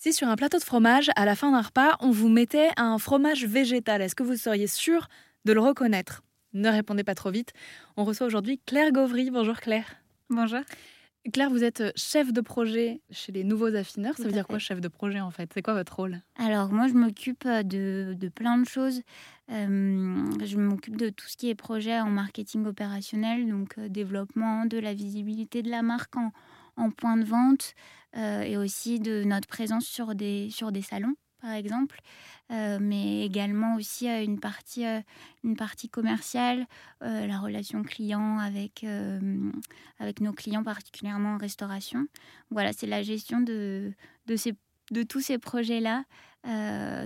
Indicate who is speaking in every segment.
Speaker 1: Si sur un plateau de fromage, à la fin d'un repas, on vous mettait un fromage végétal, est-ce que vous seriez sûr de le reconnaître? Ne répondez pas trop vite. On reçoit aujourd'hui Claire Gauvry. Bonjour Claire.
Speaker 2: Bonjour.
Speaker 1: Claire, vous êtes chef de projet chez les nouveaux affineurs. Ça veut dire quoi chef de projet en fait? C'est quoi votre rôle?
Speaker 2: Alors moi je m'occupe de, plein de choses. Euh, je m'occupe de tout ce qui est projet en marketing opérationnel, donc euh, développement de la visibilité de la marque en, en point de vente euh, et aussi de notre présence sur des, sur des salons par exemple, euh, mais également aussi euh, une, partie, une partie commerciale, la relation client avec, avec nos clients, particulièrement en restauration. Voilà, c'est la gestion de, de, ces, de tous ces projets-là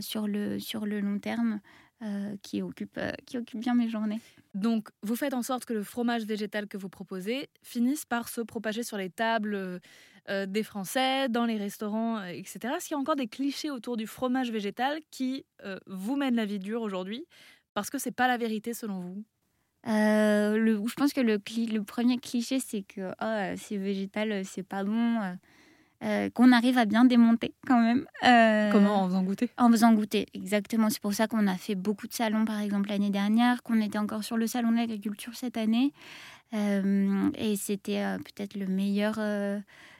Speaker 2: sur, le, sur le long terme euh, qui, occupe, euh, qui occupe bien mes journées.
Speaker 1: Donc, vous faites en sorte que le fromage végétal que vous proposez finisse par se propager sur les tables euh, des Français, dans les restaurants, etc. Est-ce qu'il y a encore des clichés autour du fromage végétal qui vous mènent la vie dure aujourd'hui? Parce que c'est pas la vérité selon vous
Speaker 2: le, Je pense que le, le premier cliché, c'est que oh, c'est végétal, c'est pas bon. Euh, qu'on arrive à bien démonter quand même.
Speaker 1: Euh, Comment En faisant goûter?
Speaker 2: En faisant goûter, exactement. C'est pour ça qu'on a fait beaucoup de salons, par exemple, l'année dernière, qu'on était encore sur le salon de l'agriculture cette année. Euh, et c'était peut-être le meilleur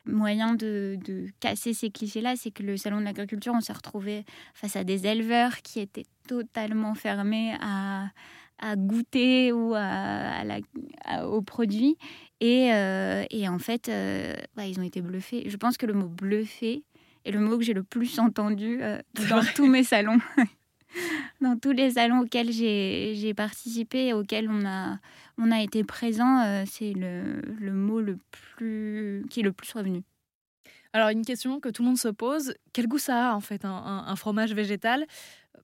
Speaker 2: moyen de, casser ces clichés-là, c'est que le salon de l'agriculture, on s'est retrouvé face à des éleveurs qui étaient totalement fermés à, goûter ou à, aux produits. Euh, et, en fait, euh, bah, ils ont été bluffés. Je pense que le mot bluffé est le mot que j'ai le plus entendu euh, dans tous mes salons. dans tous les salons auxquels j'ai participé et auxquels on a, on a été présent, c'est le, le, mot le plus, qui est le plus revenu.
Speaker 1: Alors, une question que tout le monde se pose quel goût ça a en fait, un, un, fromage végétal?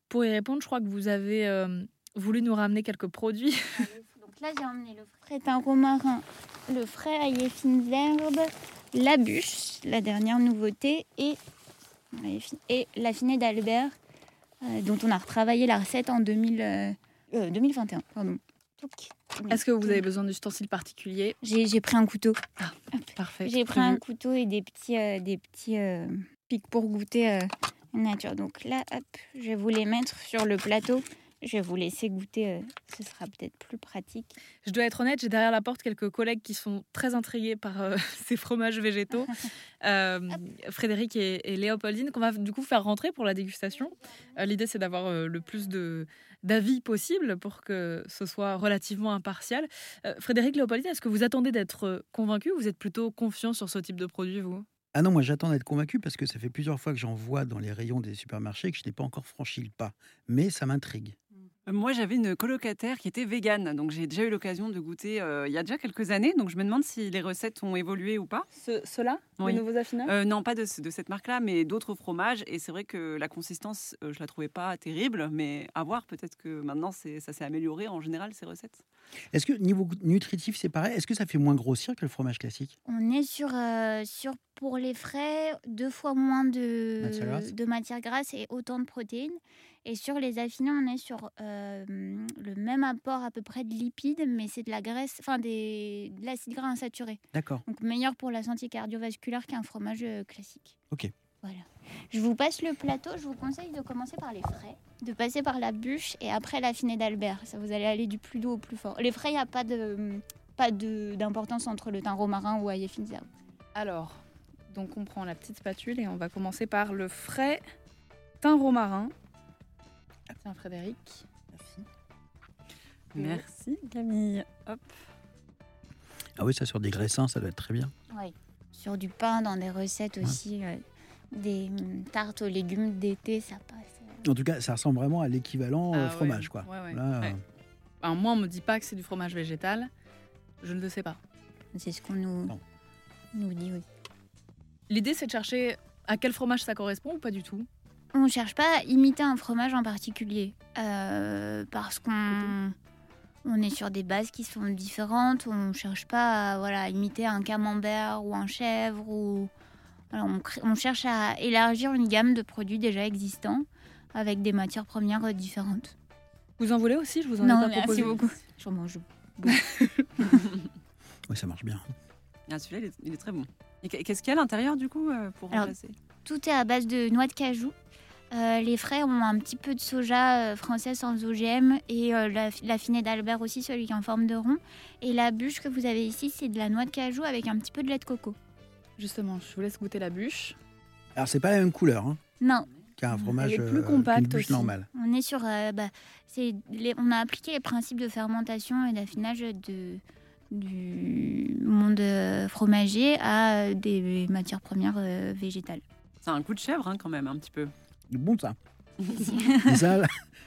Speaker 1: Pour y répondre, je crois que vous avez voulu nous ramener quelques produits.
Speaker 2: Donc là, j'ai emmené le frais thym romarin le frais aillé fines herbes, la bûche, la dernière nouveauté, et, et l'affiné d'Albert, euh, dont on a retravaillé la recette en 2000, 2021. Euh, pardon.
Speaker 1: Est-ce que vous avez besoin d'ustensiles particuliers?
Speaker 2: J'ai pris un couteau.
Speaker 1: Ah, parfait.
Speaker 2: J'ai pris un couteau et des petits, euh, des petits pics pour goûter nature. Donc là, hop, je vais vous les mettre sur le plateau. Je vais vous laisser goûter, euh, ce sera peut-être plus pratique.
Speaker 1: Je dois être honnête, j'ai derrière la porte quelques collègues qui sont très intrigués par euh, ces fromages végétaux. Euh, Frédéric et, Léopoldine, qu'on va du coup faire rentrer pour la dégustation. L'idée, c'est d'avoir le plus de d'avis possible pour que ce soit relativement impartial. Frédéric, Léopoldine, est-ce que vous attendez d'être convaincu ou vous êtes plutôt confiant sur ce type de produit, vous?
Speaker 3: Ah non, moi j'attends d'être convaincu parce que ça fait plusieurs fois que j'en vois dans les rayons des supermarchés que je n'ai pas encore franchi le pas. Mais ça m'intrigue.
Speaker 4: Euh, moi, j'avais une colocataire qui était végane, donc j'ai déjà eu l'occasion de goûter euh, il y a déjà quelques années. Donc je me demande si les recettes ont évolué ou pas.
Speaker 1: Ceux-là Les nouveaux affineurs?
Speaker 4: Euh, Non, pas de, de cette marque-là, mais d'autres fromages. Et c'est vrai que la consistance, je la trouvais pas terrible, mais à voir, peut-être que maintenant ça s'est amélioré en général, ces recettes.
Speaker 3: Est-ce que niveau nutritif, c'est pareil? Est-ce que ça fait moins grossir que le fromage classique?
Speaker 2: On est sur, sur, pour les frais, deux fois moins de, de matière grasse et autant de protéines. Et sur les affinés, on est sur euh, le même apport à peu près de lipides, mais c'est de la graisse, enfin des, de l'acide gras insaturé.
Speaker 3: D'accord.
Speaker 2: Donc meilleur pour la santé cardiovasculaire qu'un fromage euh, classique.
Speaker 3: Ok.
Speaker 2: Voilà. Je vous passe le plateau. Je vous conseille de commencer par les frais, de passer par la bûche et après l'affiné d'Albert. Ça vous allez aller du plus doux au plus fort. Les frais, il n'y a pas de pas d'importance entre le thym romarin ou aïe
Speaker 1: Alors, donc on prend la petite spatule et on va commencer par le frais thym romarin. Tiens, Frédéric.
Speaker 4: Merci. Merci, Camille. Hop.
Speaker 3: Ah oui, ça sur des graissins, ça doit être très bien.
Speaker 2: Oui. Sur du pain, dans des recettes aussi, euh, des hum, tartes aux légumes d'été, ça passe.
Speaker 3: En tout cas, ça ressemble vraiment à l'équivalent euh, ah fromage, quoi.
Speaker 1: Là, euh, moi, on me dit pas que c'est du fromage végétal. Je ne le sais pas.
Speaker 2: C'est ce qu'on nous, nous dit, oui.
Speaker 1: L'idée, c'est de chercher à quel fromage ça correspond ou pas du tout?
Speaker 2: On ne cherche pas à imiter un fromage en particulier euh, parce qu'on on est sur des bases qui sont différentes. On ne cherche pas à voilà, imiter un camembert ou un chèvre. Ou... on, cherche à élargir une gamme de produits déjà existants avec des matières premières différentes.
Speaker 1: Vous en voulez aussi? Je vous en
Speaker 2: non,
Speaker 1: ai pas
Speaker 2: proposé. beaucoup. J'en mange.
Speaker 3: oui, ça marche bien.
Speaker 4: Ah, celui-là, il est très bon. Et qu'est-ce qu'il y a à l'intérieur du coup pour remplacer?
Speaker 2: Tout est à base de noix de cajou. les frais ont un petit peu de soja français sans OGM et l'affiné d'Albert aussi, celui qui est en forme de rond. Et la bûche que vous avez ici, c'est de la noix de cajou avec un petit peu de lait de coco.
Speaker 1: Justement, je vous laisse goûter la bûche.
Speaker 3: Alors, c'est pas la même couleur. Hein
Speaker 2: non.
Speaker 3: Qu'un fromage
Speaker 1: Elle est plus
Speaker 3: bûche normale.
Speaker 2: On est sur, bah, on a appliqué les principes de fermentation et d'affinage de, du monde euh, fromager à des matières premières euh, végétales.
Speaker 4: C'est un coup de chèvre hein, quand même, un petit peu.
Speaker 3: Bon ça. ça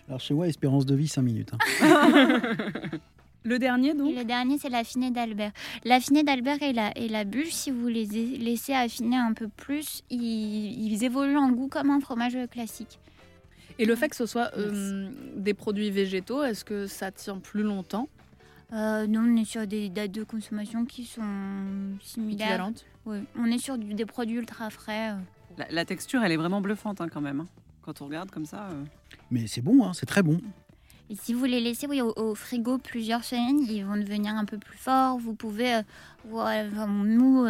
Speaker 3: alors chez moi, espérance de vie 5 minutes. Hein.
Speaker 1: Le dernier, donc?
Speaker 2: Le dernier, c'est l'affiné d'Albert. L'affiné d'Albert et la, et la bûche, si vous les laissez affiner un peu plus, ils, évoluent en goût comme un fromage classique.
Speaker 1: Et le fait que ce soit euh, des produits végétaux, est-ce que ça tient plus longtemps?
Speaker 2: Euh, nous, on est sur des dates de consommation qui sont similaires. Oui, on est sur des produits ultra frais.
Speaker 4: Euh. La, texture, elle est vraiment bluffante hein, quand même. Hein. Quand on regarde comme ça. Euh.
Speaker 3: Mais c'est bon, hein, c'est très bon.
Speaker 2: Et si vous les laissez oui, au, frigo plusieurs semaines, ils vont devenir un peu plus forts. Vous pouvez, nous,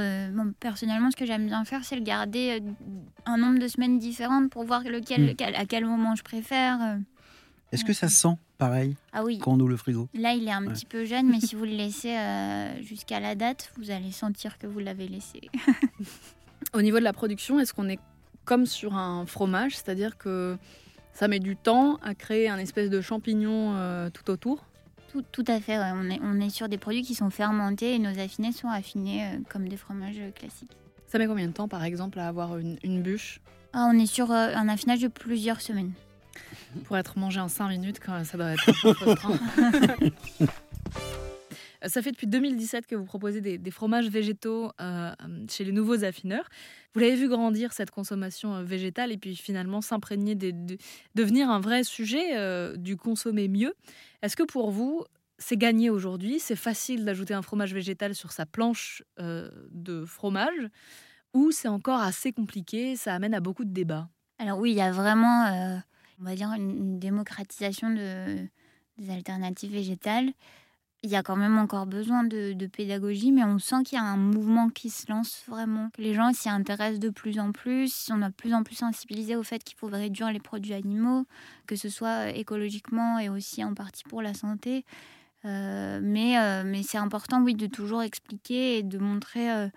Speaker 2: personnellement, ce que j'aime bien faire, c'est le garder un nombre de semaines différentes pour voir lequel, hmm. à quel moment je préfère.
Speaker 3: Est-ce que ça sent pareil
Speaker 2: ah oui.
Speaker 3: quand on ouvre le frigo?
Speaker 2: Là, il est un petit peu jeune, mais si vous le laissez euh, jusqu'à la date, vous allez sentir que vous l'avez laissé.
Speaker 1: Au niveau de la production, est-ce qu'on est comme sur un fromage, c'est-à-dire que ça met du temps à créer un espèce de champignon euh, tout autour?
Speaker 2: Tout, tout, à fait, on, est, on est sur des produits qui sont fermentés et nos affinés sont affinés euh, comme des fromages classiques.
Speaker 1: Ça met combien de temps par exemple à avoir une, bûche?
Speaker 2: Ah, On est sur un affinage de plusieurs semaines.
Speaker 1: Pour être mangé en 5 minutes, quand ça doit être Ça fait depuis 2017 que vous proposez des, fromages végétaux euh, chez les nouveaux affineurs. Vous l'avez vu grandir, cette consommation euh, végétale, et puis finalement s'imprégner, de, devenir un vrai sujet euh, du consommer mieux. Est-ce que pour vous, c'est gagné aujourd'hui? C'est facile d'ajouter un fromage végétal sur sa planche de fromage? Ou c'est encore assez compliqué? Ça amène à beaucoup de débats?
Speaker 2: Alors oui, il y a vraiment on va dire, une, démocratisation de, des alternatives végétales. Il y a quand même encore besoin de, pédagogie, mais on sent qu'il y a un mouvement qui se lance vraiment. Les gens s'y intéressent de plus en plus. On a de plus en plus sensibilisé au fait qu'il faut réduire les produits animaux, que ce soit écologiquement et aussi en partie pour la santé. Euh, mais euh, mais c'est important, oui, de toujours expliquer et de montrer euh,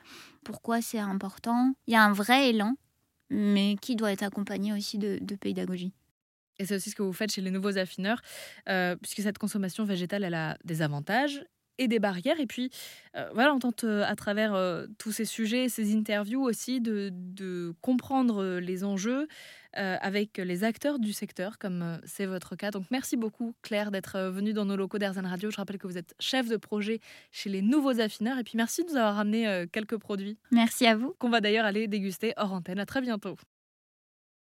Speaker 2: pourquoi c'est important. Il y a un vrai élan, mais qui doit être accompagné aussi de pédagogie.
Speaker 1: Et c'est aussi ce que vous faites chez les nouveaux affineurs, euh, puisque cette consommation végétale, elle a des avantages et des barrières. Et puis, euh, voilà, on tente euh, à travers tous ces sujets, ces interviews aussi, de, de comprendre les enjeux avec les acteurs du secteur, comme c'est votre cas. Donc, merci beaucoup, Claire, d'être venue dans nos locaux d'Airzen Radio. Je rappelle que vous êtes chef de projet chez les nouveaux affineurs. Et puis, merci de nous avoir ramené quelques produits.
Speaker 2: Merci à vous.
Speaker 1: Qu'on va d'ailleurs aller déguster hors antenne. À très bientôt.